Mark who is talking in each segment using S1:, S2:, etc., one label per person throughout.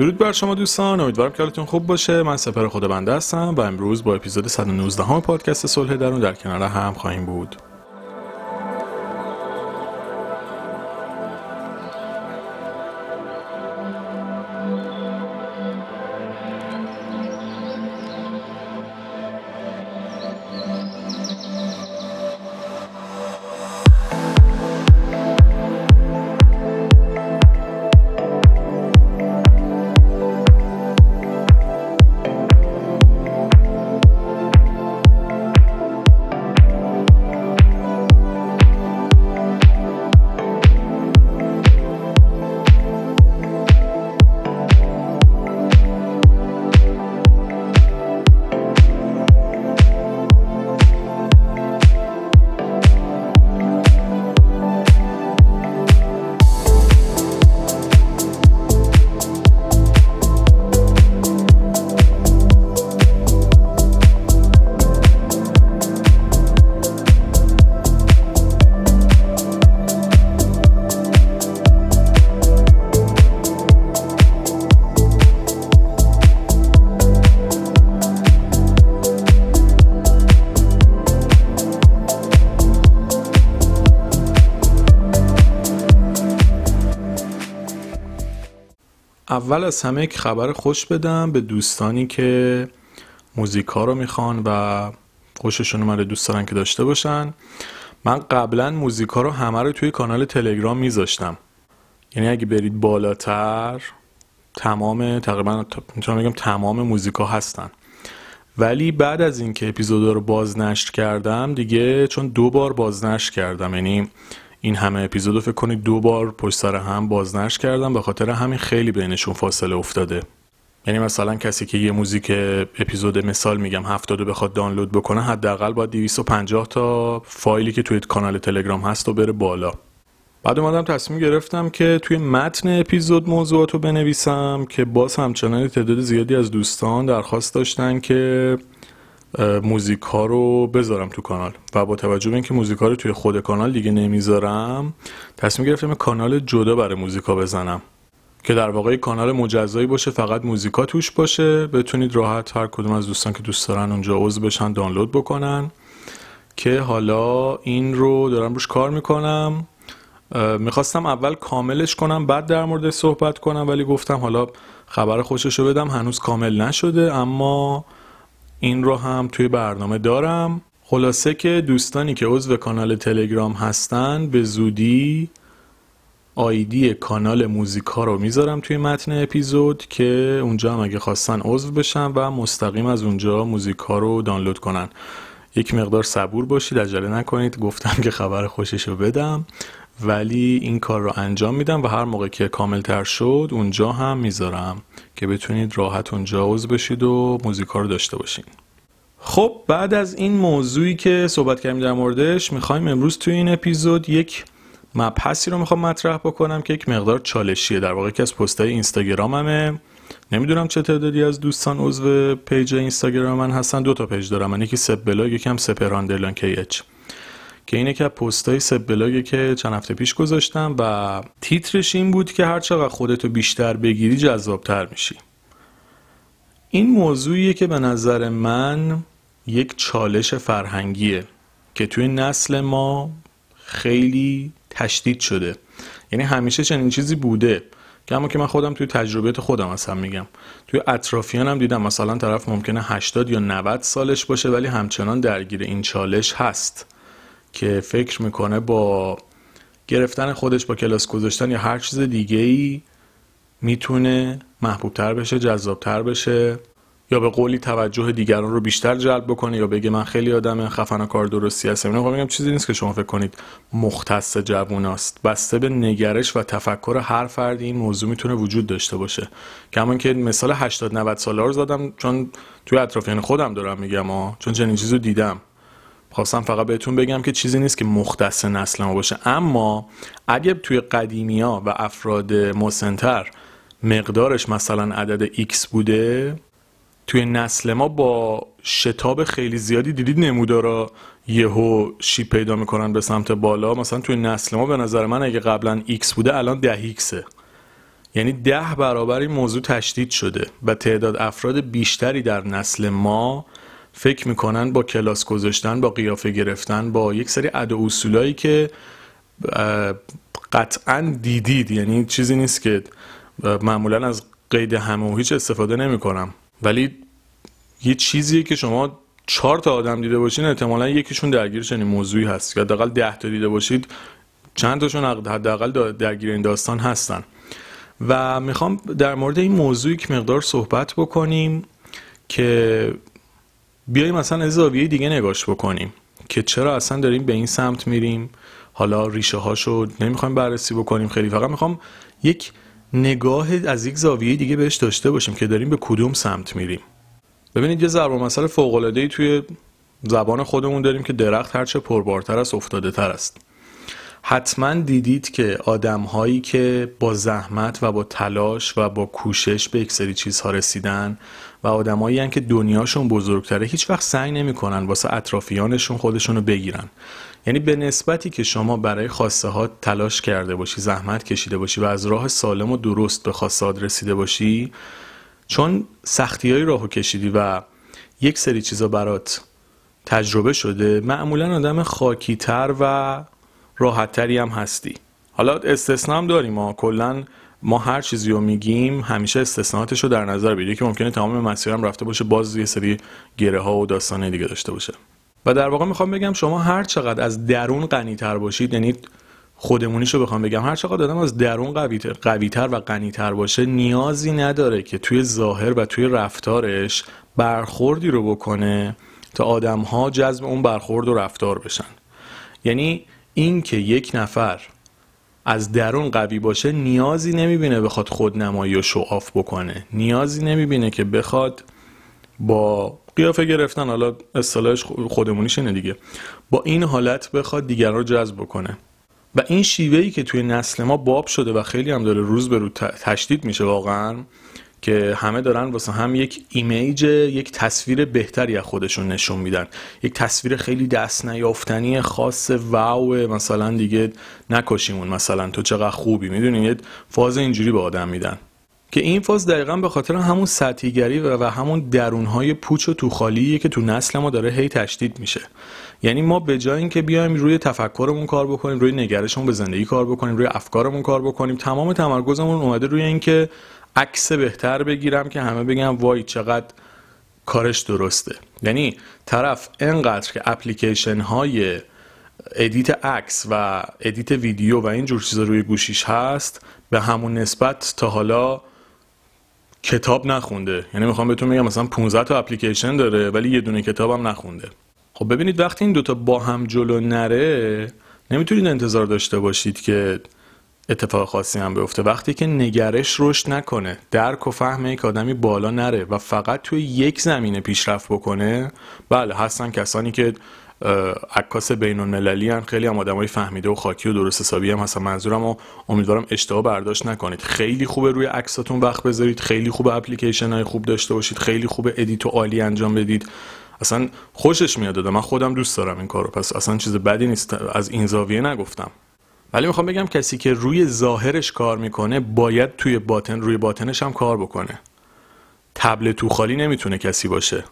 S1: درود بر شما دوستان امیدوارم که حالتون خوب باشه. من سپر خدا بنده هستم و امروز با اپیزود 119 همه پادکست صلح درون در کنار هم خواهیم بود. اول از همه یک خبر خوش بدم به دوستانی که موزیک رو می‌خوان و خوششون اومده دوست دارن که داشته باشن. من قبلا موزیک ها رو همه رو توی کانال تلگرام میذاشتم. یعنی اگه برید بالاتر تمام تقریبا می‌تونم بگم تمام موزیک ها هستن. ولی بعد از اینکه اپیزودا رو بازنشر کردم دیگه چون دو بار بازنشر کردم. یعنی این همه اپیزود فکر کنید دو بار پشت سر هم بازنش کردم به خاطر همین خیلی بینشون فاصله افتاده. یعنی مثلا کسی که یه موزیک اپیزود مثال میگم هفتاده بخواد دانلود بکنه حداقل باید 250 تا فایلی که توی کانال تلگرام هست و بره بالا. بعد اومدم تصمیم گرفتم که توی متن اپیزود موضوعات رو بنویسم که باز همچنان تعداد زیادی از دوستان درخواست داشتن که موزیک ها رو بذارم تو کانال. و با توجه به اینکه موزیک ها رو توی خود کانال دیگه نمی‌ذارم تصمیم گرفتم کانال جدا برای موزیک ها بزنم. که در واقع کانال مجزایی باشه فقط موزیکا توش باشه. بتونید راحت هر کدوم از دوستان که دوست دارن اونجا عضو بشن دانلود بکنن. که حالا این رو دارم روش کار می‌کنم. می‌خواستم اول کاملش کنم بعد در مورد صحبت کنم ولی گفتم حالا خبر خوشش رو بدم هنوز کامل نشده. اما این رو هم توی برنامه دارم. خلاصه که دوستانی که عضو کانال تلگرام هستن به زودی آیدی کانال موزیکا رو می‌ذارم توی متن اپیزود که اونجا هم اگه خواستن عضو بشن و مستقیم از اونجا موزیکا رو دانلود کنن. یک مقدار صبور باشید عجله نکنید. گفتم که خبر خوشش رو بدم. ولی این کار رو انجام میدم و هر موقع که کامل تر شد اونجا هم می‌ذارم که بتونید راحت اونجا عضو بشید و موزیکا رو داشته باشین. خب بعد از این موضوعی که صحبت کردیم در موردش می‌خوایم امروز توی این اپیزود یک مبحثی رو می‌خوام مطرح بکنم که یک مقدار چالشیه در واقع. که از پستای اینستاگراممه. نمی‌دونم چه تعدادی از دوستان عضو پیج اینستاگرام من هستن. دو تا پیج دارم. من یکی سب بلاگ یکم سپراندرلان کی اچ. که اینه که پستای سب بلاگی که چند هفته پیش گذاشتم و تیترش این بود که هر چقدر خودتو بیشتر بگیری جذابتر میشی. این موضوعیه که به نظر من یک چالش فرهنگیه که توی نسل ما خیلی تشدید شده. یعنی همیشه چنین چیزی بوده. که اما که من خودم توی تجربیت خودم اصلا میگم. توی اطرافیانم دیدم مثلا طرف ممکنه 80 یا 90 سالش باشه ولی همچنان درگیر این چالش هست. که فکر می‌کنه با گرفتن خودش با کلاس گذاشتن یا هر چیز دیگه ای می‌تونه محبوبتر بشه جذابتر بشه یا به قولی توجه دیگران رو بیشتر جلب بکنه یا بگه من خیلی آدم خفن کار درستی هستم. اینا میگم چیزی نیست که شما فکر کنید مختص جووناست بسته به نگرش و تفکر هر فردی این موضوع می‌تونه وجود داشته باشه. کما که مثال 80 90 ساله رو زدم چون توی اطرافیان خودم دارم میگم ها چون چنین چیزو دیدم. خواستم فقط بهتون بگم که چیزی نیست که مختص نسل ما باشه. اما اگه توی قدیمیا و افراد مسنتر مقدارش مثلا عدد X بوده توی نسل ما با شتاب خیلی زیادی دیدید نمودارا یهو شی پیدا می‌کنن به سمت بالا. مثلا توی نسل ما به نظر من اگه قبلا X بوده الان ده Xه یعنی ده برابر این موضوع تشدید شده و تعداد افراد بیشتری در نسل ما فکر می‌کنن با کلاس گذاشتن با قیافه گرفتن با یک سری عد و اصولایی که قطعا دیدید. یعنی چیزی نیست که معمولا از قید همه و هیچ استفاده نمی کنم ولی یه چیزیه که شما چهار تا آدم دیده باشین احتمالا یکیشون درگیر چنین موضوعی هست. یا حداقل ده تا دیده باشید چند تاشون حداقل درگیر این داستان هستن. و می‌خوام در مورد این موضوعی که مقدار صحبت بکنیم که بیاییم مثلا از زاویه دیگه نگاش بکنیم که چرا اصلا داریم به این سمت میریم. حالا ریشه هاشو نمی‌خوایم بررسی بکنیم خیلی. فقط می‌خوام یک نگاه از یک زاویه دیگه بهش داشته باشیم که داریم به کدوم سمت میریم. ببینید یه ضرب مسئله فوق العاده توی زبان خودمون داریم که درخت هرچه پربارتر است افتاده تر است. حتما دیدید که آدم هایی که با زحمت و با تلاش و با کوشش به یک سری چیزها رسیدن و آدمایی که دنیاشون بزرگتره. هیچ وقت سعی نمی‌کنن واسه اطرافیانشون خودشون رو بگیرن. یعنی به نسبتی که شما برای خواسته ها تلاش کرده باشی زحمت کشیده باشی و از راه سالم و درست به خواسته رسیده باشی چون سختی های راهو کشیدی و یک سری چیزا برات تجربه شده معمولا آدم خاکیتر و راحتتری هم هستی. حالا استثنا هم داریم ما کلا ما هر چیزی رو میگیم همیشه استثناءاتش رو در نظر بگیریم که ممکنه تمام مسیرم رفته باشه باز یه سری گره ها و داستانه دیگه داشته باشه. و در واقع می‌خوام بگم شما هر چقدر از درون غنیتر باشید یعنی خودمونیشو بخوام بگم هر چقدر آدم از درون قویتر و غنیتر باشه نیازی نداره که توی ظاهر و توی رفتارش برخوردی رو بکنه تا آدم ها جذب اون برخورد و رفتار بشن. یعنی این که یک نفر از درون قوی باشه نیازی نمی‌بینه بخواد خودنمایی و شعاف بکنه. نیازی نمی‌بینه که بخواد با قیافه گرفتن حالا اصطلاحش خودمونیش اینه دیگه. با این حالت بخواد دیگر رو جذب بکنه. و این شیوهی که توی نسل ما باب شده و خیلی هم داره روز به روز تشدید میشه واقعا که همه دارن واسه هم یک ایمیج یک تصویر بهتری از خودشون نشون میدن. یک تصویر خیلی دست نیافتنی خاص واو مثلا دیگه نکشیمون مثلا تو چقدر خوبی می‌دونید فاز اینجوری به آدم میدن. که این فاز دقیقا به خاطر همون سطحیگری و, و همون درونهای پوچ و توخالیه که تو نسل ما داره هی تشدید میشه. یعنی ما به جای اینکه بیایم روی تفکرمون کار بکنیم روی نگرشمون به زندگی کار بکنیم روی افکارمون کار بکنیم تمام تمرکزمون اومده روی اینکه عکس بهتر بگیرم که همه بگم وای چقدر کارش درسته. یعنی طرف انقدر که اپلیکیشن های edit عکس و edit ویدیو و این جور چیزا روی گوشیش هست به همون نسبت تا حالا کتاب نخونده. یعنی می‌خوام بهتون میگم مثلا 15 تا اپلیکیشن داره ولی یه دونه کتابم نخونده. خب ببینید وقتی این دوتا با هم جلو نره نمی‌تونید انتظار داشته باشید که اتفاق خاصی هم بیفته. وقتی که نگرش رشد نکنه درک و فهم یک آدمی بالا نره و فقط توی یک زمینه پیشرفت بکنه بله هستن کسانی که عکاس بین المللی هن. خیلی هم آدمای فهمیده و خاکی و درست حسابی هم هستن. منظورم و امیدوارم اشتباه برداشت نکنید. خیلی خوبه روی عکساتون وقت بذارید. خیلی خوب اپلیکیشن های خوب داشته باشید. خیلی خوب ادیت عالی انجام بدید. اصلا خوشش میاد من خودم دوست دارم این کارو. پس اصلا چیز بدی نیست. از این زاویه نگفتم. ولی می‌خوام بگم کسی که روی ظاهرش کار می‌کنه باید توی باطن روی باطنش هم کار بکنه. تبل تو خالی نمی‌تونه کسی باشه.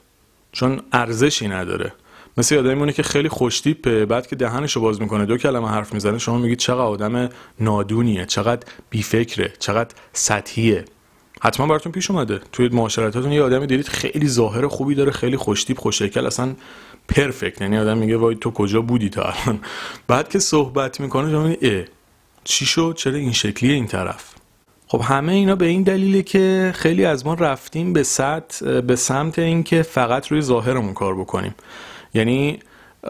S1: چون ارزشی نداره. مثل آدمی مونه که خیلی خوشتیپه. بعد که دهنش رو باز می‌کنه دو کلمه حرف می‌زنه شما میگید چقدر آدم نادونیه چقدر بیفکره چقدر سطحیه. حتما براتون پیش اومده. توی معاشرتاتون یه آدمی دیدید خیلی ظاهر خوبی داره خیلی خوشتیپ خوششکل اصلا پرفکت. یعنی آدم میگه وای تو کجا بودی تا الان؟ بعد که صحبت می‌کنه شما اه چی شد؟ چرا این شکلیه این طرف؟ خب همه اینا به این دلیله که خیلی از ما رفتیم به سطح به سمت اینکه فقط روی ظاهرمون کار بکنیم. یعنی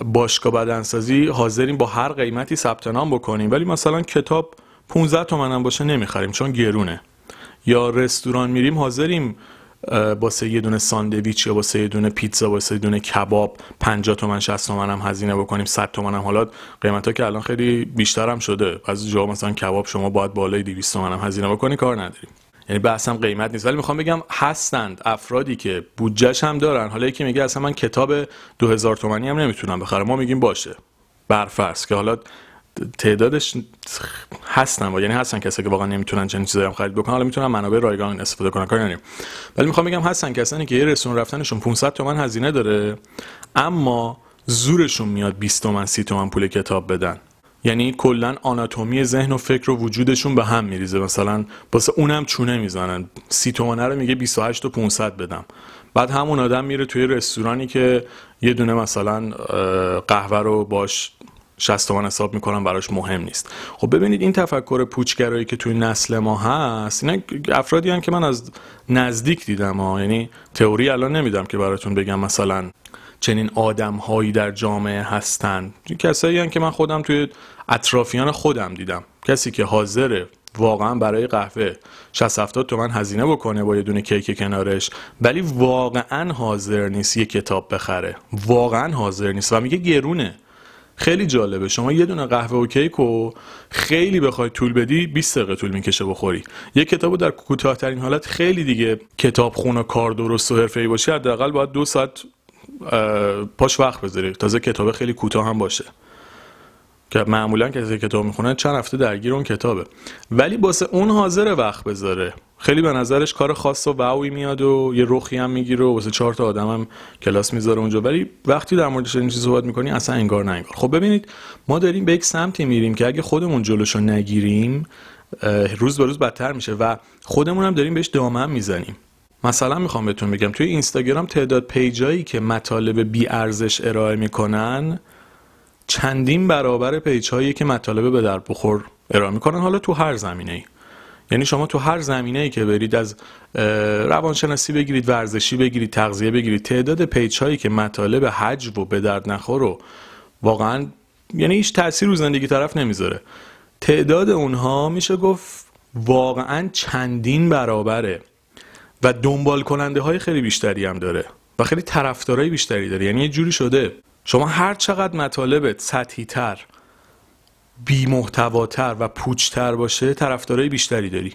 S1: باشگاه بدنسازی حاضریم با هر قیمتی ثبت نام بکنیم. ولی مثلا کتاب 15 تومن هم باشه نمی‌خریم چون گرونه. یا رستوران میریم حاضریم واسه یه دونه ساندویچ یا واسه یه دونه پیتزا واسه یه دونه کباب 50 تومن 60 تومن هم هزینه بکنیم 100 تومن هم. حالا قیمت ها که الان خیلی بیشتر هم شده. از جا مثلا کباب شما باید بالای 200 تومن هم هزینه بکنی کار نداریم. یعنی بحثم قیمت نیست. ولی می‌خوام بگم هستند افرادی که بودجهش هم دارن. حالا یکی میگه اصلا من کتاب 2000 تومانی هم نمی‌تونم بخرم. ما میگیم باشه. برفرض که حالا تعدادش هستن و یعنی هستن کسایی که واقعا نمی‌تونن چنین چیزایی هم خرید بکنن. حالا می‌تونن منابع رایگان استفاده کنن کاری نداریم. ولی می‌خوام بگم هستن کسانی که یه رستوران رفتنشون 500 تومن هزینه داره اما زورشون میاد 20 تومن 30 تومن پول کتاب بدن. یعنی کلا آناتومی ذهن و فکر و وجودشون به هم میریزه. مثلا واسه اونم چونه می‌زنن. سی تومنه رو میگه 28 و 500 بدم. بعد همون آدم میره توی رستورانی که یه دونه مثلا قهوه رو باش 60 تومن حساب می‌کنم براش مهم نیست. خب ببینید این تفکر پوچگرایی که توی نسل ما هست اینا افرادی هم که من از نزدیک دیدم ها. یعنی تئوری الان نمیدم که براتون بگم مثلا چنین آدم هایی در جامعه هستند کسایی هم که من خودم توی اطرافیان خودم دیدم. کسی که حاضره واقعا برای قهوه 60 70 تومن هزینه بکنه با یه دونه کیک کنارش ولی واقعا حاضر نیست یه کتاب بخره. واقعا حاضر نیست و میگه گرونه. خیلی جالبه. شما یه دونه قهوه و کیک و خیلی بخوای طول بدی 20 دقیقه طول می‌کشه بخوری. یه کتابو در کوتاهترین حالت خیلی دیگه کتاب خونه کار درست و حرفه‌ای باشه حداقل باید دو ساعت پاش وقت بذاری. تازه کتاب خیلی کوتاه هم باشه. که معمولا کسی کتاب می‌خونه چند هفته درگیر اون کتابه. ولی باسه اون حاضر وقت بذاره. خیلی به نظرش کار خاص و واوی میاد و یه رخی هم می‌گیره و واسه چهار تا آدم هم کلاس می‌ذاره اونجا. ولی وقتی در موردش این چیز صحبت می‌کنی اصلا انگار نه انگار. خب ببینید ما داریم به یک سمتی میریم که اگه خودمون جلوشو نگیریم روز به روز بدتر میشه و خودمون هم داریم بهش دامن می‌زنیم. مثلا می‌خوام بهتون بگم توی اینستاگرام تعداد page ایی که مطالب بی ارزش ارائه می‌کنن چندین برابر page هایی که مطالب به درد بخور ارائه می‌کنن. حالا تو هر زمینه ای یعنی شما تو هر زمینه ای که برید از روانشناسی بگیرید ورزشی بگیرید تغذیه بگیرید تعداد page هایی که مطالب هجو و به درد نخور و واقعا یعنی هیچ تاثیر رو زندگی طرف نمی‌ذاره. تعداد اونها میشه گفت واقعا چندین برابره و دنبال کننده های خیلی بیشتری هم داره و خیلی طرفدارای بیشتری داره. یعنی یه جوری شده. شما هر چقدر مطالبت سطحی تر بی محتواتر و پوچتر باشه طرفدارای بیشتری داری.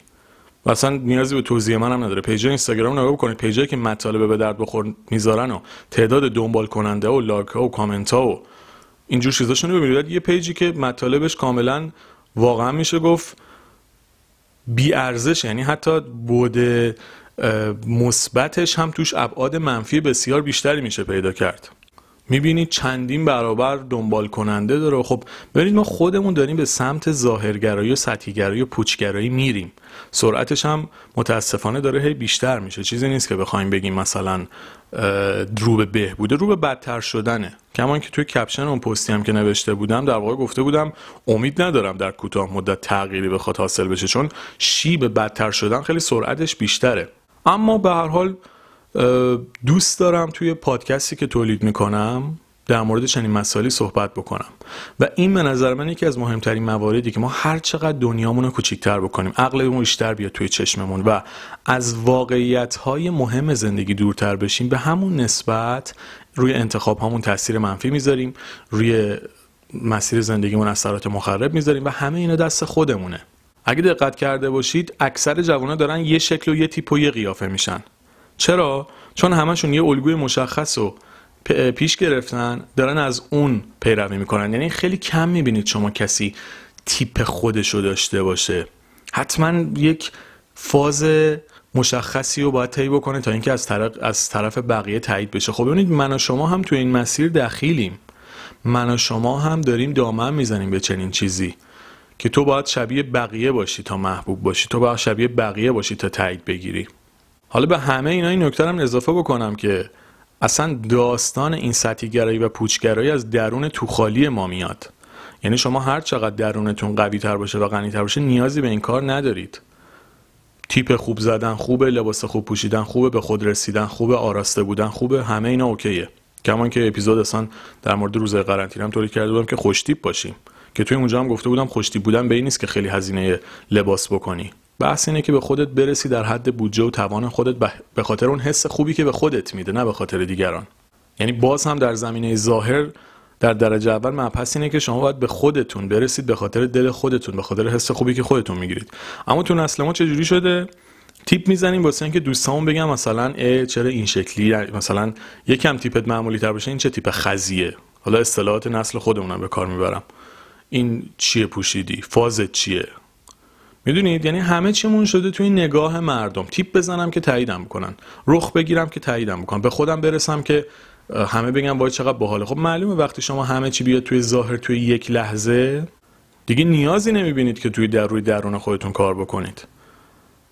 S1: و اصلا نیازی به توضیح منم نداره. پیج اینستاگرام نگاه بکنید. پیجایی که مطالب به درد بخور می‌ذارن و تعداد دنبال کننده و like ها و کامنت ها و اینجور چیزاشون رو ببینید یه page ی که مطالبش کاملا واقعا میشه گفت بی ارزش یعنی حتی بعد مثبتش هم توش ابعاد منفی بسیار بیشتری میشه پیدا کرد. می‌بینید چندین برابر دنبال کننده داره. خب ببینید ما خودمون داریم به سمت ظاهرگرایی و سطحیگرایی و پوچگرایی میریم. سرعتش هم متاسفانه داره هی بیشتر میشه. چیزی نیست که بخوایم بگیم مثلا رو به بهبوده. رو به بدتر شدنه. کمان که توی کپشن اون پستی هم که نوشته بودم در واقع گفته بودم امید ندارم در کوتاه مدت تغییری بخواد حاصل بشه چون شیب بدتر شدن خیلی سرعتش بیشتره. اما به هر حال دوست دارم توی پادکستی که تولید می‌کنم در مورد چنین مسائلی صحبت بکنم. و این به نظر من یکی از مهمترین مواردی که ما هر چقدر دنیامون رو کوچیکتر بکنیم عقلمون بیشتر بیاد توی چشممون و از واقعیت های مهم زندگی دورتر بشیم به همون نسبت روی انتخاب همون تاثیر منفی می‌ذاریم روی مسیر زندگیمون اثرات مخرب می‌ذاریم و همه اینا دست خودمونه. اگه دقت کرده باشید اکثر جوانان دارن یه شکل و یه تیپ و یه قیافه میشن. چرا؟ چون همشون یه الگوی مشخص و پیش گرفتن دارن از اون پیروی می‌کنن. یعنی خیلی کم می‌بینید شما کسی تیپ خودشو داشته باشه. حتما یک فاز مشخصی رو باید طی بکنه تا اینکه از طرف از طرف بقیه تایید بشه. خب ببینید من و شما هم تو این مسیر دخیلیم. من و شما هم داریم دامن می‌زنیم به چنین چیزی که تو باید شبیه بقیه باشی تا محبوب باشی. تو باید شبیه بقیه باشی تا تایید بگیری. حالا به همه اینا این نکته هم اضافه بکنم که اصلا داستان این سطحیگرایی و پوچگرایی از درون توخالی ما میاد. یعنی شما هر چقدر درونتون قوی تر باشه و غنی تر باشه نیازی به این کار ندارید. تیپ خوب زدن خوبه لباس خوب پوشیدن خوبه به خود رسیدن خوبه آراسته بودن خوبه همه اینا اوکیه. کمان که اپیزود اصلا در مورد روزه قرنطینه هم تولید کرده بودم که خوشتیپ باشیم. که توی اونجا هم گفته بودم خوشتیپ بودن به این نیست که خیلی هزینه لباس بکنی. بحث اینه که به خودت برسی در حد بودجه و توان خودت به خاطر اون حس خوبی که به خودت میده نه به خاطر دیگران. یعنی باز هم در زمینه ظاهر در درجه اول مبحث اینه که شما باید به خودتون برسید به خاطر دل خودتون به خاطر حس خوبی که خودتون می‌گیرید. اما تو نسل ما چجوری شده؟ تیپ می‌زنیم واسه اینکه دوستامون بگم مثلا ای چرا این شکلی؟ مثلا یکم تیپت معمولی تر باشه. این چه تیپ خزیه؟ حالا اصطلاحات نسل خودمونم به کار می‌برم. این چیه پوشیدی؟ فازت چیه؟ می‌دونید؟ یعنی همه چیمون شده توی نگاه مردم. تیپ بزنم که تاییدم می‌کنن رخ بگیرم که تاییدم می‌کنن به خودم برسم که همه بگن وای چقدر باحاله. خب معلومه وقتی شما همه چی بیاد توی ظاهر توی یک لحظه دیگه نیازی نمی‌بینید که توی در روی درون خودتون کار بکنید.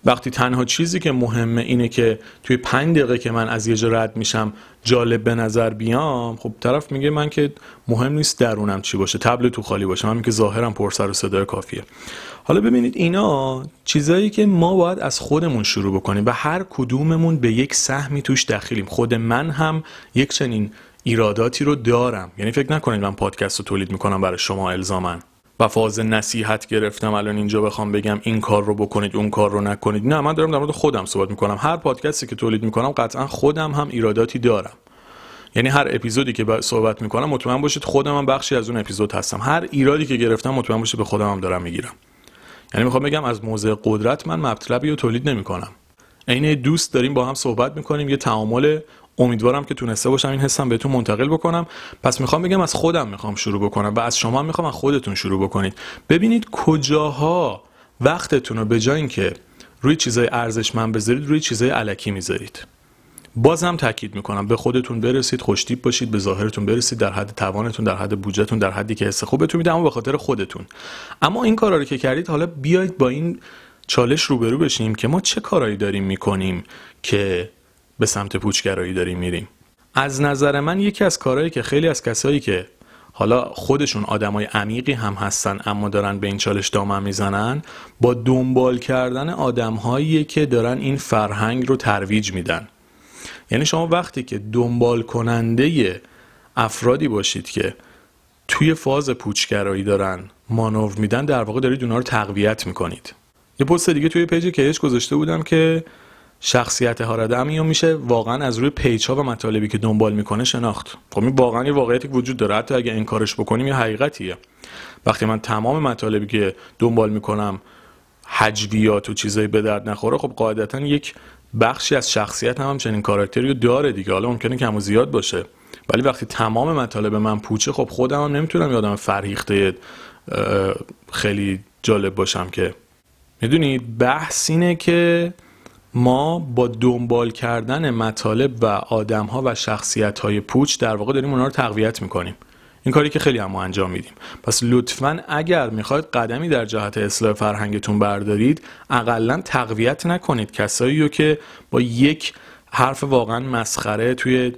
S1: وقتی تنها چیزی که مهمه اینه که توی پنج دقیقه که من از یه جا رد میشم جالب به نظر بیام خب طرف میگه من که مهم نیست درونم چی باشه تبل تو خالی باشه. من که ظاهرم پر سر و صدای کافیه. حالا ببینید اینا چیزایی که ما باید از خودمون شروع بکنیم و هر کدوممون به یک سهمی توش دخیلیم. خود من هم یک چنین ایراداتی رو دارم. یعنی فکر نکنید من پادکست رو تولید می‌کنم برای شما الزامن و فاز نصیحت گرفتم. الان اینجا بخوام بگم این کار رو بکنید اون کار رو نکنید. نه من دارم در مورد خودم صحبت می‌کنم. هر پادکستی که تولید می‌کنم قطعا خودم هم ایراداتی دارم. یعنی هر اپیزودی که صحبت می‌کنم مطمئن باشید خودم هم بخشی از اون اپیزود هستم. هر ایرادی که گرفتم مطمئن باشید به خودم هم دارم می‌گیرم. یعنی می‌خوام بگم از موضع قدرت من مطلبی رو تولید نمی‌کنم. عین دوست داریم با هم صحبت می‌کنیم. یه تعامل امیدوارم که تونسته باشم این حسم بهتون منتقل بکنم. پس می‌خوام بگم از خودم می‌خوام شروع بکنم و از شما می‌خوام از خودتون شروع بکنید. ببینید کجاها وقتتون رو به جای اینکه روی چیزای ارزشمند بذارید روی چیزای علکی می‌ذارید. بازم تاکید می‌کنم به خودتون برسید خوشتیپ باشید به ظاهرتون برسید در حد توانتون در حد بودجهتون در حدی که حس خوبتون میده اما به خاطر خودتون. اما این کارا رو که کردید حالا بیاید با این چالش روبرو بشیم که ما چه کارایی داریم می‌کنیم که به سمت پوچگرایی داریم میریم. از نظر من یکی از کارهایی که خیلی از کسایی که حالا خودشون آدمای عمیقی هم هستن اما دارن به این چالش دامن می‌زنن با دنبال کردن آدمهایی که دارن این فرهنگ رو ترویج میدن. یعنی شما وقتی که دنبال کننده افرادی باشید که توی فاز پوچگرایی دارن مانور میدن در واقع دارید اونها رو تقویت می‌کنید. یه پست دیگه توی پیج کیش گذاشته بودم که شخصیت هارادمی رو میشه واقعا از روی پیچ ها و مطالبی که دنبال می‌کنه شناخت. خب این واقعا یه واقعیتی وجود داره. حتی اگه انکارش بکنیم یه حقیقتیه. وقتی من تمام مطالبی که دنبال می‌کنم حجویات و چیزایی به درد نخوره خب قاعدتا یک بخشی از شخصیت هم, هم چنین کاراکتری رو داره دیگه. حالا ممکنه کم و زیاد باشه. ولی وقتی تمام مطالب من پوچه خب خودم هم نمی‌تونم یادم فرهیخته خیلی جالب باشم که. می‌دونید؟ بحث اینه که ما با دنبال کردن مطالب و آدم ها و شخصیت های پوچ در واقع داریم اونا رو تقویت می‌کنیم. این کاری که خیلی هم انجام میدیم. پس لطفا اگر می‌خواید قدمی در جهت اصلاح فرهنگتون بردارید اقلا تقویت نکنید. کسایی رو که با یک حرف واقعا مسخره توی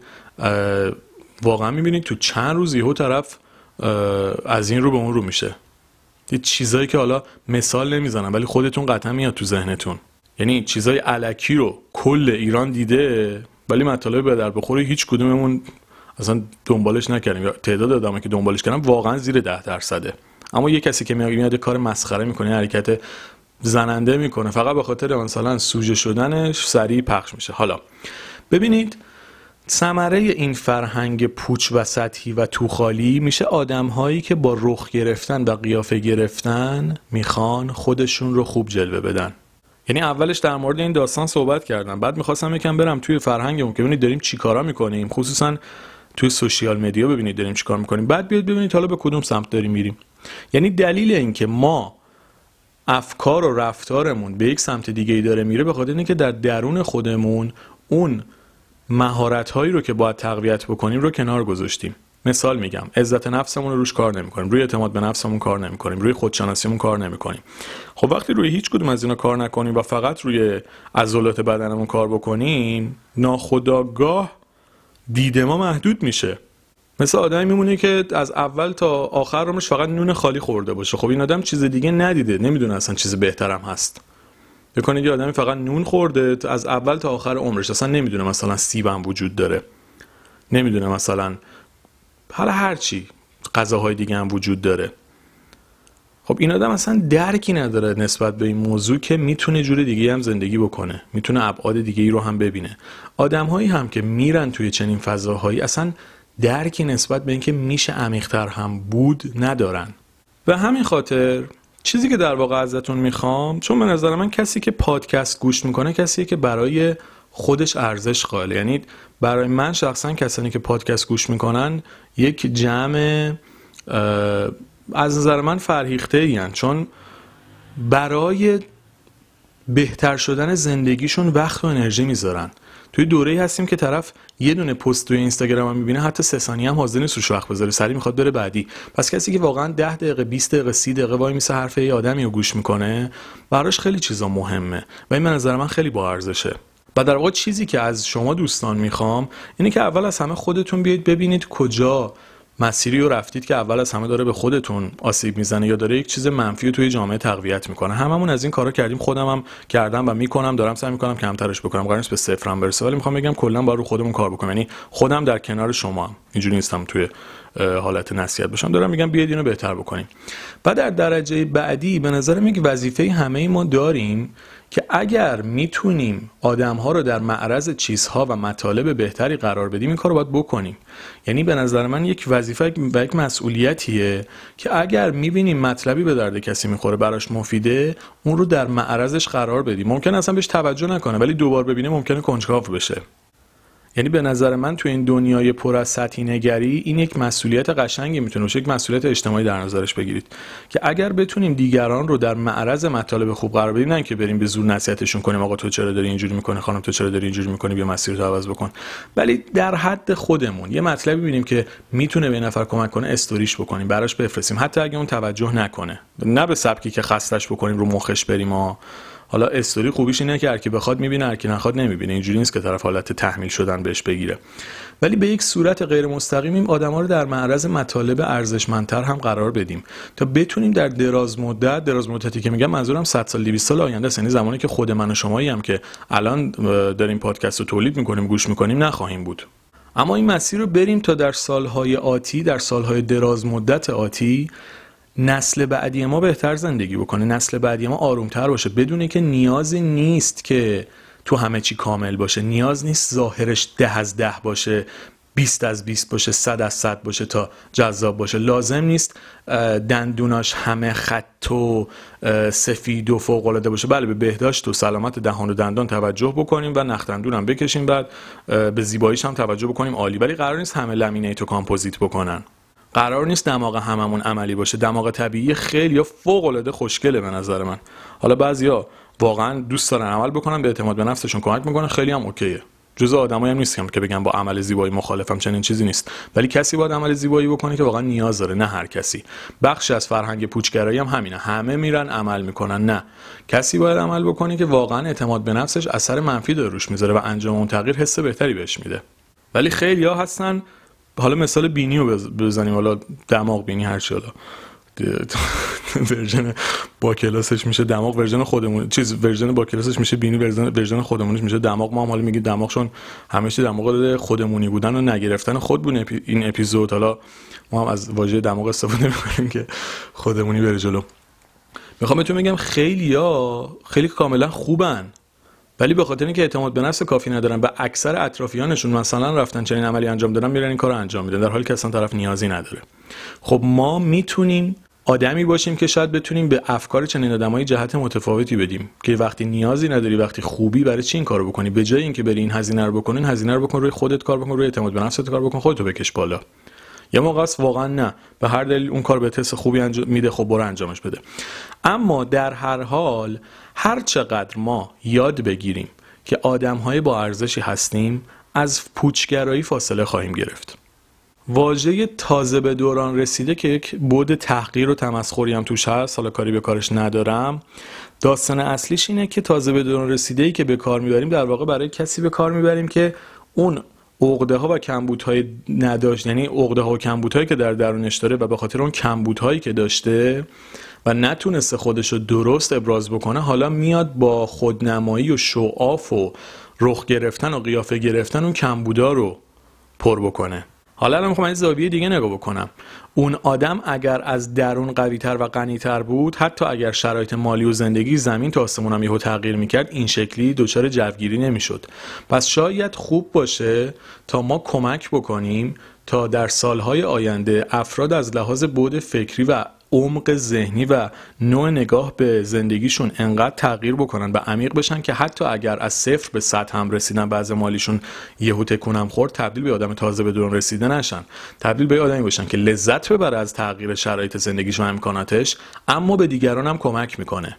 S1: واقعا می‌بینید تو چند روز یهو طرف از این رو به اون رو میشه. یه چیزایی که حالا مثال نمی‌زنم ولی خودتون قطعا میاد تو ذهنتون. یعنی چیزای علکی رو کل ایران دیده ولی مطالب به در بخوره هیچ کدوممون اصلا دنبالش نکردیم. یا تعداد آدمایی که دنبالش کردن واقعا زیر ده درصده. اما یه کسی که میاد کار مسخره می‌کنه حرکت زننده می‌کنه فقط به خاطر مثلا سوژه شدنش سریع پخش میشه. حالا ببینید ثمره این فرهنگ پوچ و سطحی و توخالی میشه آدم هایی که با رخ گرفتن و قیافه گرفتن می‌خوان خودشون رو خوب جلوه بدن. یعنی اولش در مورد این داستان صحبت کردم. بعد می‌خواستم یکم برم توی فرهنگمون که ببینید داریم چیکارا می‌کنیم. خصوصا توی سوشیال مدیا ببینید داریم چیکار می‌کنیم. بعد بیاد ببینید حالا به کدوم سمت داریم میریم. یعنی دلیل اینکه ما افکار و رفتارمون به یک سمت دیگه ای داره میره به خاطر اینکه در درون خودمون اون مهارت هایی رو که باید تقویت بکنیم رو کنار گذاشتیم. مثال میگم عزت نفسمون رو روش کار نمی‌کنیم. روی اعتماد به نفسمون کار نمی‌کنیم. روی خودشناسیمون کار نمی‌کنیم. خب وقتی روی هیچ کدوم از اینا کار نکنیم و فقط روی عضلات بدنمون کار بکنیم ناخداگاه دید ما محدود میشه. مثل آدمی میمونه که از اول تا آخر عمرش فقط نون خالی خورده باشه. خب این آدم چیز دیگه ندیده. نمی‌دونه اصلا چیز بهترم هست. بکنید یه آدمی فقط نون خورده از اول تا آخر عمرش. اصلا نمی‌دونه مثلا سیبم وجود داره. نمی‌دونه مثلا حالا هرچی غذاهای دیگه هم وجود داره. خب این آدم اصلا درکی نداره نسبت به این موضوع که می‌تونه جور دیگه هم زندگی بکنه. می‌تونه ابعاد دیگه ای رو هم ببینه. آدم هایی هم که میرن توی چنین فضاهایی اصلا درکی نسبت به اینکه میشه عمیقتر هم بود ندارن. و همین خاطر چیزی که در واقع ازتون می‌خوام چون به نظر من کسی که پادکست گوش می‌کنه کسی که برای خودش ارزش قائله. یعنی برای من شخصا کسانی که پادکست گوش می‌کنن یک جمع از نظر من فرهیخته این چون برای بهتر شدن زندگیشون وقت و انرژی می‌ذارن. توی دوره هستیم که طرف یه دونه پست توی اینستاگرام هم می‌بینه حتی سه ثانیه هم حاضر نیست روش وقت بذاره سری می‌خواد بره بعدی. پس کسی که واقعا 10 دقیقه 20 دقیقه 30 دقیقه وای میسه حرف یه آدمی رو گوش می‌کنه براش خیلی چیزا مهمه. و این به نظر من خیلی با ارزشه. و در واقع چیزی که از شما دوستان می‌خوام اینه که اول از همه خودتون بیاید ببینید کجا مسیری رو رفتید که اول از همه داره به خودتون آسیب می‌زنه یا داره یک چیز منفی توی جامعه تقویت می‌کنه. هممون از این کارا کردیم خودم هم کردم و می‌کنم دارم سعی می‌کنم کمترش بکنم. قرار نیست به صفرم برسه ولی می‌خوام بگم کلا با رو خودمون کار بکنم یعنی خودم در کنار شما هم. اینجوری نیستم توی حالت نصیحت باشم. دارم میگم بیاید اینو بهتر بکنیم. و در درجه بعدی به نظرم یک وظیفه همه ما داریم. که اگر می‌تونیم آدم ها رو در معرض چیزها و مطالب بهتری قرار بدیم این کار رو باید بکنیم. یعنی به نظر من یک وظیفه و یک مسئولیتیه که اگر می‌بینیم مطلبی به درد کسی می‌خوره براش مفیده اون رو در معرضش قرار بدیم. ممکن اصلا بهش توجه نکنه ولی دوبار ببینه ممکنه کنجکاو بشه. یعنی به نظر من تو این دنیای پر از سطحی نگری این یک مسئولیت قشنگی می‌تونه باشه یک مسئولیت اجتماعی در نظرش بگیرید. که اگر بتونیم دیگران رو در معرض مطالب خوب قرار بدیم نه که بریم به زور نصیحتشون کنیم آقا تو چرا داری اینجوری می‌کنی خانم تو چرا داری اینجوری می‌کنی بیا مسیر رو عوض بکن. ولی در حد خودمون یه مطلبی ببینیم که می‌تونه به نفر کمک کنه استوریش بکنیم براش بفرستیم. حتی اگه اون توجه نکنه. نه به سبکی که خستش بکنیم رو مخش بریم و حالا استوری خوبیش اینه که هر کی بخواد می‌بینه هر کی نخواد نمی‌بینه. اینجوری نیست که طرف حالت تحمیل شدن بهش بگیره. ولی به یک صورت غیر مستقیم این آدما رو در معرض مطالب ارزشمندتر هم قرار بدیم. تا بتونیم در دراز مدت دراز مدتی که میگم منظورم 100 سال 200 سال آینده است. یعنی زمانی که خود من و شمایی هم که الان داریم پادکست رو تولید می‌کنیم گوش می‌کنیم نخواهیم بود. اما این مسیر رو بریم تا در سالهای آتی در سالهای دراز مدت آتی نسل بعدی ما بهتر زندگی بکنه نسل بعدی ما آرومتر باشه. بدونه که نیازی نیست که تو همه چی کامل باشه. نیاز نیست ظاهرش ده از ده باشه 20 از 20 باشه 100 از 100 باشه تا جذاب باشه. لازم نیست دندوناش همه خط و سفید و فوق العاده باشه. بله به بهداشت و سلامت دهان و دندان توجه بکنیم و نخ دندون بکشیم. بعد به زیباییش هم توجه بکنیم. عالی ولی قرار نیست همه لامینیت و کامپوزیت بکنن. قرار نیست دماغ هممون عملی باشه. دماغ طبیعی خیلی فوق العاده خوشگله به نظر من. حالا بعضیا واقعا دوست دارن عمل بکنن به اعتماد به نفسشون کمک می‌کنه خیلی هم اوکیه. جزء آدمایی هم نیستم که بگم با عمل زیبایی مخالفم چنین چیزی نیست. ولی کسی باید عمل زیبایی بکنه که واقعا نیاز داره نه هر کسی. بخشی از فرهنگ پوچگرایی هم همینه. همه میرن عمل می‌کنن نه. کسی باید عمل بکنه که واقعا اعتماد به نفسش اثر منفی داره روش می‌ذاره و انجام اون تغییر حس بهتری بهش میده. ولی خیلی ها هستن حالا مثال بینی رو بزنیم حالا دماغ بینی هر حالا. ورژن با کلاسش میشه دماغ ورژن خودمون چیز ورژن با کلاسش میشه بینی ورژن ورژن خودمونش میشه دماغ. ما هم حالا میگی دماغشون همیشه دماغ خودمونی بودن و نگرفتن خود بود این اپیزود. حالا ما هم از واژه دماغ استفاده می‌کنیم که خودمونی بره جلو. می‌خوام بهتون بگم خیلی ها خیلی کاملا خوبن. ولی به خاطر اینکه اعتماد به نفس کافی ندارن و اکثر اطرافیانشون مثلا رفتن چنین عملی انجام دادن میرن این کارو انجام میدن. در حالی که اصلا طرف نیازی نداره. خب ما می‌تونیم آدمی باشیم که شاید بتونیم به افکار چنین آدمایی جهت متفاوتی بدیم که وقتی نیازی نداری وقتی خوبی برای چی این کارو بکنی؟ به جای اینکه بری این هزینه رو بکنی هزینه رو بکن روی خودت کار بکن روی اعتماد به نفست کار بکن خودتو بکش بالا. یه موقع است واقعا نه. به هر دلیل اون کار به تست خوبی انجام میده خب برو انجامش بده. اما در هر حال هر چقدر ما یاد بگیریم که آدم های با ارزشی هستیم از پوچگرایی فاصله خواهیم گرفت. واژه تازه به دوران رسیده که یک بود تحقیر و تمسخری هم توش هست حالا کاری به کارش ندارم. داستان اصلیش اینه که تازه به دوران رسیده ای که به کار می‌بریم در واقع برای کسی به کار می‌بریم که اون عقده ها و کمبودهای نداشت یعنی عقده ها و کمبودهایی که در درونش داره و به خاطر اون کمبودهایی که داشته و نتونسته خودش رو درست ابراز بکنه حالا میاد با خودنمایی و شعاف و رخ گرفتن و قیافه گرفتن اون کمبودا رو پر بکنه. حالا الان می‌خوام از زاویه دیگه نگاه بکنم. اون آدم اگر از درون قویتر و غنیتر بود حتی اگر شرایط مالی و زندگی زمین تا آسمون هم یهو تغییر می‌کرد این شکلی دچار جوگیری نمی‌شد. پس شاید خوب باشه تا ما کمک بکنیم تا در سالهای آینده افراد از لحاظ بود فکری و عمق ذهنی و نوع نگاه به زندگیشون انقدر تغییر بکنن و عمیق بشن که حتی اگر از صفر به صد هم رسیدن بعض مالیشون یهو تکونم خورد تبدیل به آدم تازه به دوران رسیده نشن. تبدیل به آدمی باشن که لذت ببره از تغییر شرایط زندگیش و امکاناتش اما به دیگران هم کمک می‌کنه.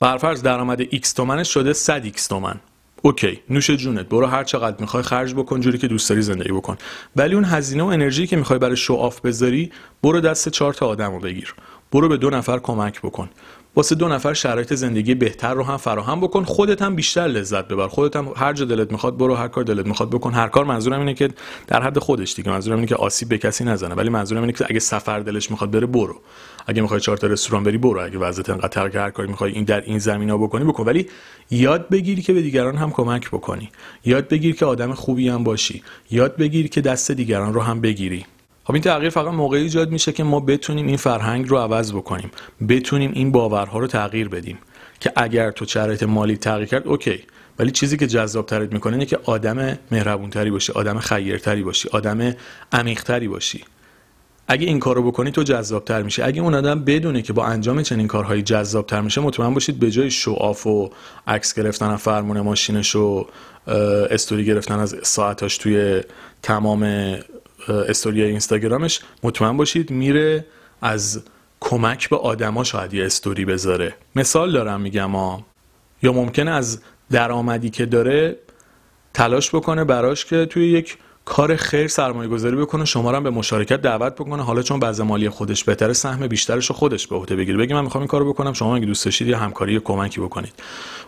S1: برفرض درآمد X تومنش شده 100 X تومن. okay نوش جونت برو هر چقدر می‌خوای خرج بکن جوری که دوست داری زندگی بکن. ولی اون هزینه و انرژی که می‌خوای برای show off بذاری برو دست چهار تا آدم رو بگیر. برو به دو نفر کمک بکن. واسه دو نفر شرایط زندگی بهتر رو هم فراهم بکن خودت هم بیشتر لذت ببر. خودت هم هر جا دلت می‌خواد برو هر کار دلت می‌خواد بکن. هر کار منظورم اینه که در حد خودش دیگه. منظورم اینه که آسیب به کسی نزنه. ولی منظورم اینه که اگه سفر دلش می‌خواد بره برو. اگه می‌خوای چهار تا رستوران بری برو. اگه وضعیت انقدر که هر کاری می‌خوای این در این زمینا بکنی بکن. ولی یاد بگیری که به دیگران هم کمک بکنی. یاد بگیر که آدم خوبی هم باشی. یاد بگیر که دست دیگران رو هم بگیری. خب این تغییر فقط موقعی ایجاد میشه که ما بتونیم این فرهنگ رو عوض بکنیم بتونیم این باورها رو تغییر بدیم که اگر تو شرایط مالی تغییر کرد okay. ولی چیزی که جذاب ترت می‌کنه اینه که آدم مهربونتری باشی آدم خیرتری باشی آدم عمیقتری باشی. اگه این کارو بکنی تو جذابتر میشه اگه اون آدم بدونه که با انجام چنین کارهایی جذابتر میشه مطمئن باشید به جای show off و عکس گرفتن از فرمون ماشینش و استوری گرفتن از ساعتاش توی تمام استوری اینستاگرامش مطمئن باشید میره از کمک به آدما شاید یه استوری بذاره. مثال دارم میگم ها یا ممکن از درآمدی که داره تلاش بکنه براش که توی یک کار خیر سرمایه گذاری بکنه شما رو به مشارکت دعوت بکنه. حالا چون بعض مالی خودش بهتره سهم بیشترش رو خودش به عهده بگیره. بگی من می‌خوام این کارو بکنم شما اگه دوست داشتید یا همکاری یا کمکی بکنید.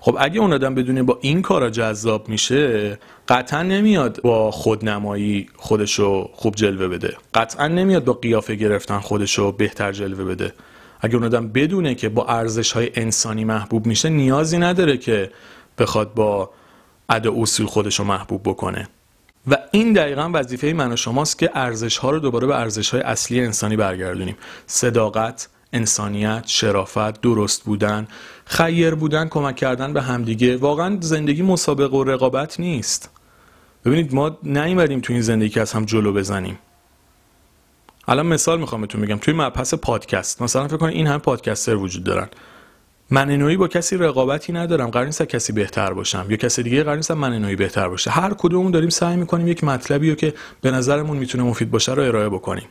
S1: خب اگه اون آدم بدونه با این کارا جذاب میشه قطعا نمیاد با خودنمایی خودشو خوب جلوه بده. قطعا نمیاد با قیافه گرفتن خودشو بهتر جلوه بده. اگه اون آدم بدونه که با ارزش های انسانی محبوب میشه نیازی نداره که بخواد با ادا اصول خودشو محبوب بکنه. و این دقیقا وظیفه من و شماست که ارزش ها رو دوباره به ارزش های اصلی انسانی برگردونیم. صداقت انسانیت شرافت درست بودن خیر بودن کمک کردن به همدیگه. واقعا زندگی مسابقه و رقابت نیست. ببینید ما نیومدیم تو این زندگی که از هم جلو بزنیم. الان مثال می‌خوام بهتون بگم. توی مبحث پادکست مثلا فکر کنید این هم پادکستر وجود دارن. من نوعی با کسی رقابتی ندارم. قرار نیست کسی بهتر باشم. یا کسی دیگه قرار نیست من نوعی بهتر باشه. هر کدومون داریم سعی می‌کنیم یک مطلبی رو که به نظرمون می‌تونه مفید باشه رو ارائه بکنیم.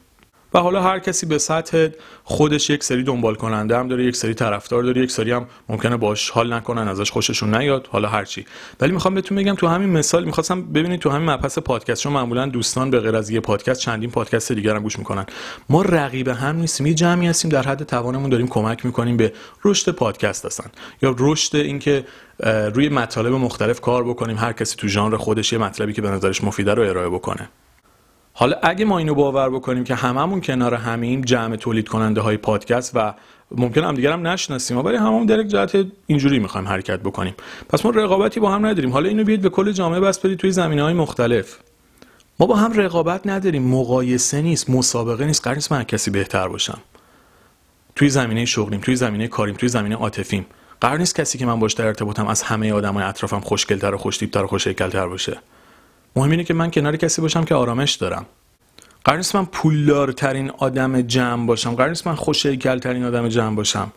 S1: و حالا هر کسی به سطح خودش یک سری دنبال کننده هم داره یک سری طرفدار داره یک سری هم ممکنه باش حال نکنن ازش خوششون نیاد حالا هر چی. ولی می‌خوام بهتون بگم تو همین مثال می‌خواستم ببینید تو همین مبحث پادکست چون معمولا دوستان به غیر از یه پادکست چندین پادکست دیگر هم گوش می‌کنن. ما رقیب هم نیستیم یه جمعی هستیم در حد توانمون داریم کمک می‌کنیم به رشد پادکست هستن. یا رشد اینکه روی مطالب مختلف کار بکنیم هر کسی تو ژانر خودش یه مطلبی که به نظرش مفیده رو ارائه بکنه. حالا اگه ما اینو باور بکنیم که هممون کنار همین جمع تولید کننده های پادکست و ممکن هم دیگر هم نشناسیم ولی هممون در یک جهت اینجوری می‌خوایم حرکت بکنیم. پس ما رقابتی با هم نداریم. حالا اینو بیاید به کل جامعه بس بدید توی زمینه های مختلف. ما با هم رقابت نداریم. مقایسه نیست مسابقه نیست. قرار نیست من کسی بهتر باشم. توی زمینه شغلیم توی زمینه کاریم توی زمینه عاطفیم. قرار نیست کسی که من باش در ارتباطم از همه آدمای اطرافم خوشگلتر و خوشتیپتر و خوشهیکلتر باشه. مهم اینه که من کنار کسی باشم که آرامش دارم. قرار نیست من پولدارترین آدم جمع باشم. قرار نیست من خوشهیکلترین آدم جمع باشم.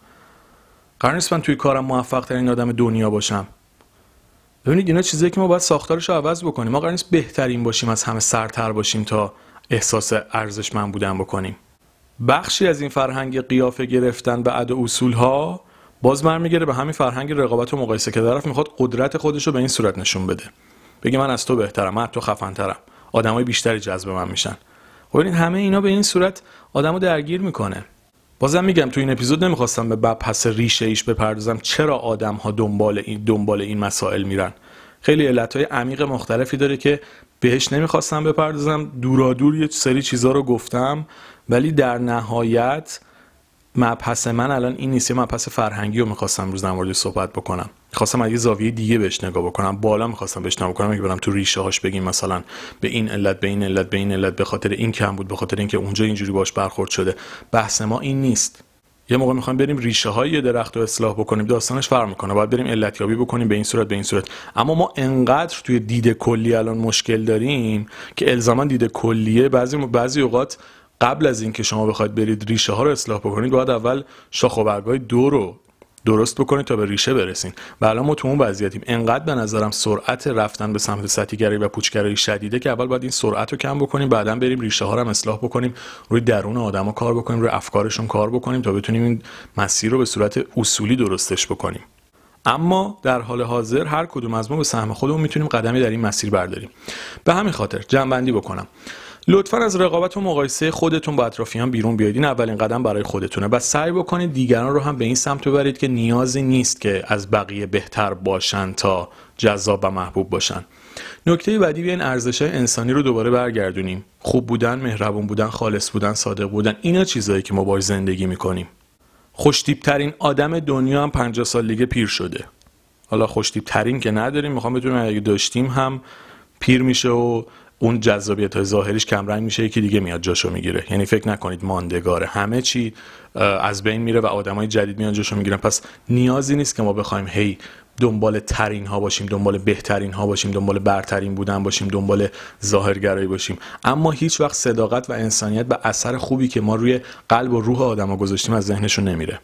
S1: قرار نیست من توی کارم موفق ترین آدم دنیا باشم. ببینید اینا چیزایی که ما باید ساختارش رو عوض بکنیم. ما قرار نیست بهترین باشیم از همه سرتر باشیم تا احساس ارزشمند بودن بکنیم. بخشی از این فرهنگ قیافه گرفتن به عد اصول ها باز برمیگره به همین فرهنگ رقابت و مقایسه که طرف می‌خواد قدرت خودش رو به این صورت نشون بده. بگه من از تو بهترم من تو خفنترم. آدمای بیشتری جذب من میشن. خب همه اینا به این صورت آدمو درگیر می‌کنه. بازم میگم تو این اپیزود نمی‌خواستم به پس ریشه ایش بپردازم. چرا آدم ها دنبال این دنبال این مسائل میرن؟ خیلی علت های عمیق مختلفی داره که بهش نمی‌خواستم بپردازم. دورادور یه سری چیزا رو گفتم ولی در نهایت مبحث من الان این نیست یه مبحث فرهنگی رو می‌خواستم روز در صحبت بکنم. می‌خواستم از یه زاویه دیگه بهش نگاه بکنم. بالا می‌خواستم بهش نگاه بکنم اگه برم تو ریشه هاش بگیم مثلا به این علت به این علت به این علت به خاطر این کم بود به خاطر اینکه اونجا اینجوری باش برخورد شده. بحث ما این نیست. یه موقع می‌خوایم بریم ریشه های یه درخت رو اصلاح بکنیم. داستانش فرق می‌کنه. باید بریم علت یابی بکنیم به این صورت به این صورت. اما ما انقدر توی دید کلی الان مشکل داریم که الزاما دید کلیه بعضی بعضی اوقات قبل از اینکه شما بخواید برید ریشه ها رو اصلاح بکنید باید اول شاخ و برگای دو رو درست بکنید تا به ریشه برسین. و الان ما تو اون وضعیتیم. انقدر به نظرم سرعت رفتن به سمت سطحیگری و پوچگرایی شدیده که اول باید این سرعت رو کم بکنیم بعدا بریم ریشه ها رو هم اصلاح بکنیم روی درون آدما کار بکنیم روی افکارشون کار بکنیم تا بتونیم این مسیر رو به صورت اصولی درستش بکنیم. اما در حال حاضر هر کدوم از ما به سهم خودمون می‌تونیم قدمی در این مسیر برداریم. به همین خاطر جنبندی بکنم. لطفا از رقابت و مقایسه خودتون با اطرافیان بیرون بیاید این اولین قدم برای خودتونه. و سعی بکنید دیگران رو هم به این سمت ببرید که نیازی نیست که از بقیه بهتر باشن تا جذاب و محبوب باشن. نکته بعدی بیاین ارزش انسانی رو دوباره برگردونیم. خوب بودن مهربون بودن خالص بودن صادق بودن اینا چیزهایی که ما باش زندگی می‌کنیم. خوشتیب آدم دنیا هم 50 سال دیگه پیر شده. حالا خوشتیب ترین که نداریم می‌خوام بدونم اگه داشتیم هم پیر میشه و اون جذابیت های ظاهریش کمرنگ میشه یکی دیگه میاد جاشو می‌گیره. یعنی فکر نکنید ماندگاره همه چی از بین میره و آدمای جدید میان جاشو می‌گیرن. پس نیازی نیست که ما بخوایم هی دنبال ترین ها باشیم دنبال بهترین ها باشیم دنبال برترین بودن باشیم دنبال ظاهرگرایی باشیم. اما هیچ وقت صداقت و انسانیت و اثر خوبی که ما روی قلب و روح آدما گذاشتیم از ذهنشون نمیره.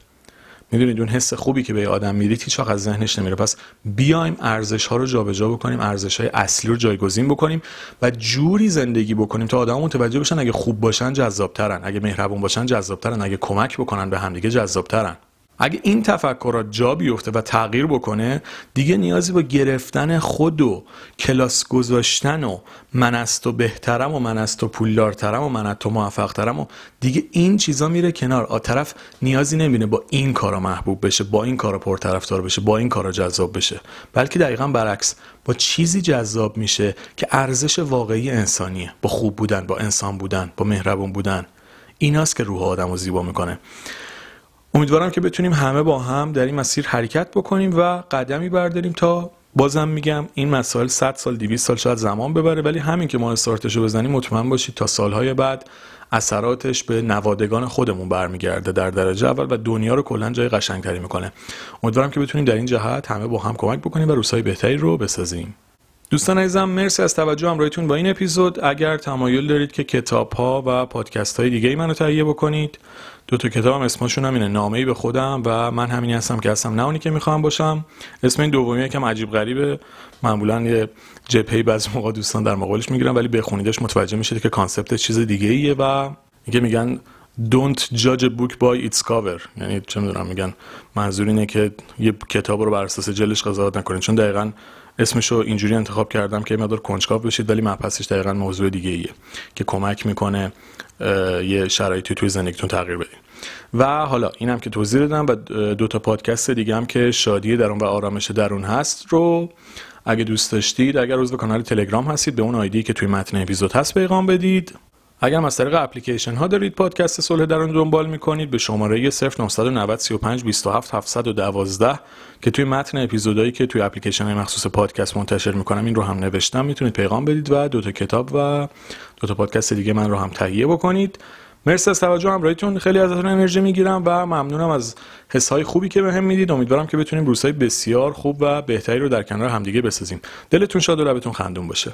S1: می‌دونید اون حس خوبی که به آدم می‌دید هیچ از ذهنش نمیره. پس بیایم ارزش ها رو جابجا بکنیم ارزش های اصلی رو جایگزین بکنیم و جوری زندگی بکنیم تا آدم متوجه بشن اگه خوب باشن جذابترن. اگه مهربون باشن جذابترن. اگه کمک بکنن به همدیگه جذابترن. اگه این تفکرات جا بیفته و تغییر بکنه دیگه نیازی به گرفتن خود و کلاس گذاشتن و من از تو بهترم و من از تو پولدارترم و من از تو موفقترم و دیگه این چیزا میره کنار. آ طرف نیازی نمی‌بینه با این کارا محبوب بشه با این کارا پرطرفدار بشه با این کارا جذاب بشه. بلکه دقیقا برعکس با چیزی جذاب میشه که ارزش واقعی انسانیه. با خوب بودن با انسان بودن با مهربون بودن. ایناست که روح آدم زیبا می‌کنه. امیدوارم که بتونیم همه با هم در این مسیر حرکت بکنیم و قدمی برداریم تا بازم میگم این مسائل 100 سال 200 سال شاید زمان ببره ولی همین که ما استارتش رو بزنیم مطمئن باشید تا سالهای بعد اثراتش به نوادگان خودمون برمیگرده در درجه اول و دنیا رو کلا جای قشنگتری می‌کنه. امیدوارم که بتونیم در این جهت همه با هم کمک بکنیم و روزهای بهتری رو بسازیم. دوستان عزیزم مرسی از توجه. همراهیتون با این اپیزود. اگر تمایل دارید که کتاب ها و پادکست های دیگه ای منو تهیه بکنید دو تا کتابم اسمشون هم اینه نامه ای به خودم و من همینی هستم که هستم. نه اونی که می‌خوام باشم. اسم این دومی یکم عجیب غریبه. معمولا یه جپی بعضی موقع دوستان در مقابلش می‌گیرن ولی بخونیدش متوجه میشید که کانسپت چیز دیگه ایه و میگه میگن don't judge a book by its cover. یعنی چه می‌دونم میگن منظور اینه که یه کتاب رو بر اساس جلش قضاوت نکنید. چون دقیقا اسمشو اینجوری انتخاب کردم که مقدار کنجکاو بشید ولی مبحثش دقیقا موضوع دیگه ایه که کمک می‌کنه یه شرایطی توی زندگیتون تغییر بدین. و حالا اینم که توضیح دادم و دو تا پادکست دیگه هم که شادی درون و آرامش درون هست رو اگه دوست داشتید اگر به کانال تلگرام هستید به اون آیدی که توی متن اپیزود هست پیغام بدید. اگر از طریق اپلیکیشن ها دارید پادکست صلح درون دنبال می‌کنید به شماره 0990 35 27 712 که توی متن اپیزودایی که توی اپلیکیشن مخصوص پادکست منتشر می‌کنم این رو هم نوشتم. می‌تونید پیغام بدید و دو تا کتاب و دو تا پادکست دیگه من رو هم تهیه بکنید. مرسی از توجه همراهیتون. خیلی ازتون انرژی می‌گیرم و ممنونم از حس های خوبی که بهم می‌دید. امیدوارم که بتونیم روزهای بسیار خوب و بهتری رو در کنار همدیگه بسازیم. دلتون شاد و لبتون خندون باشه.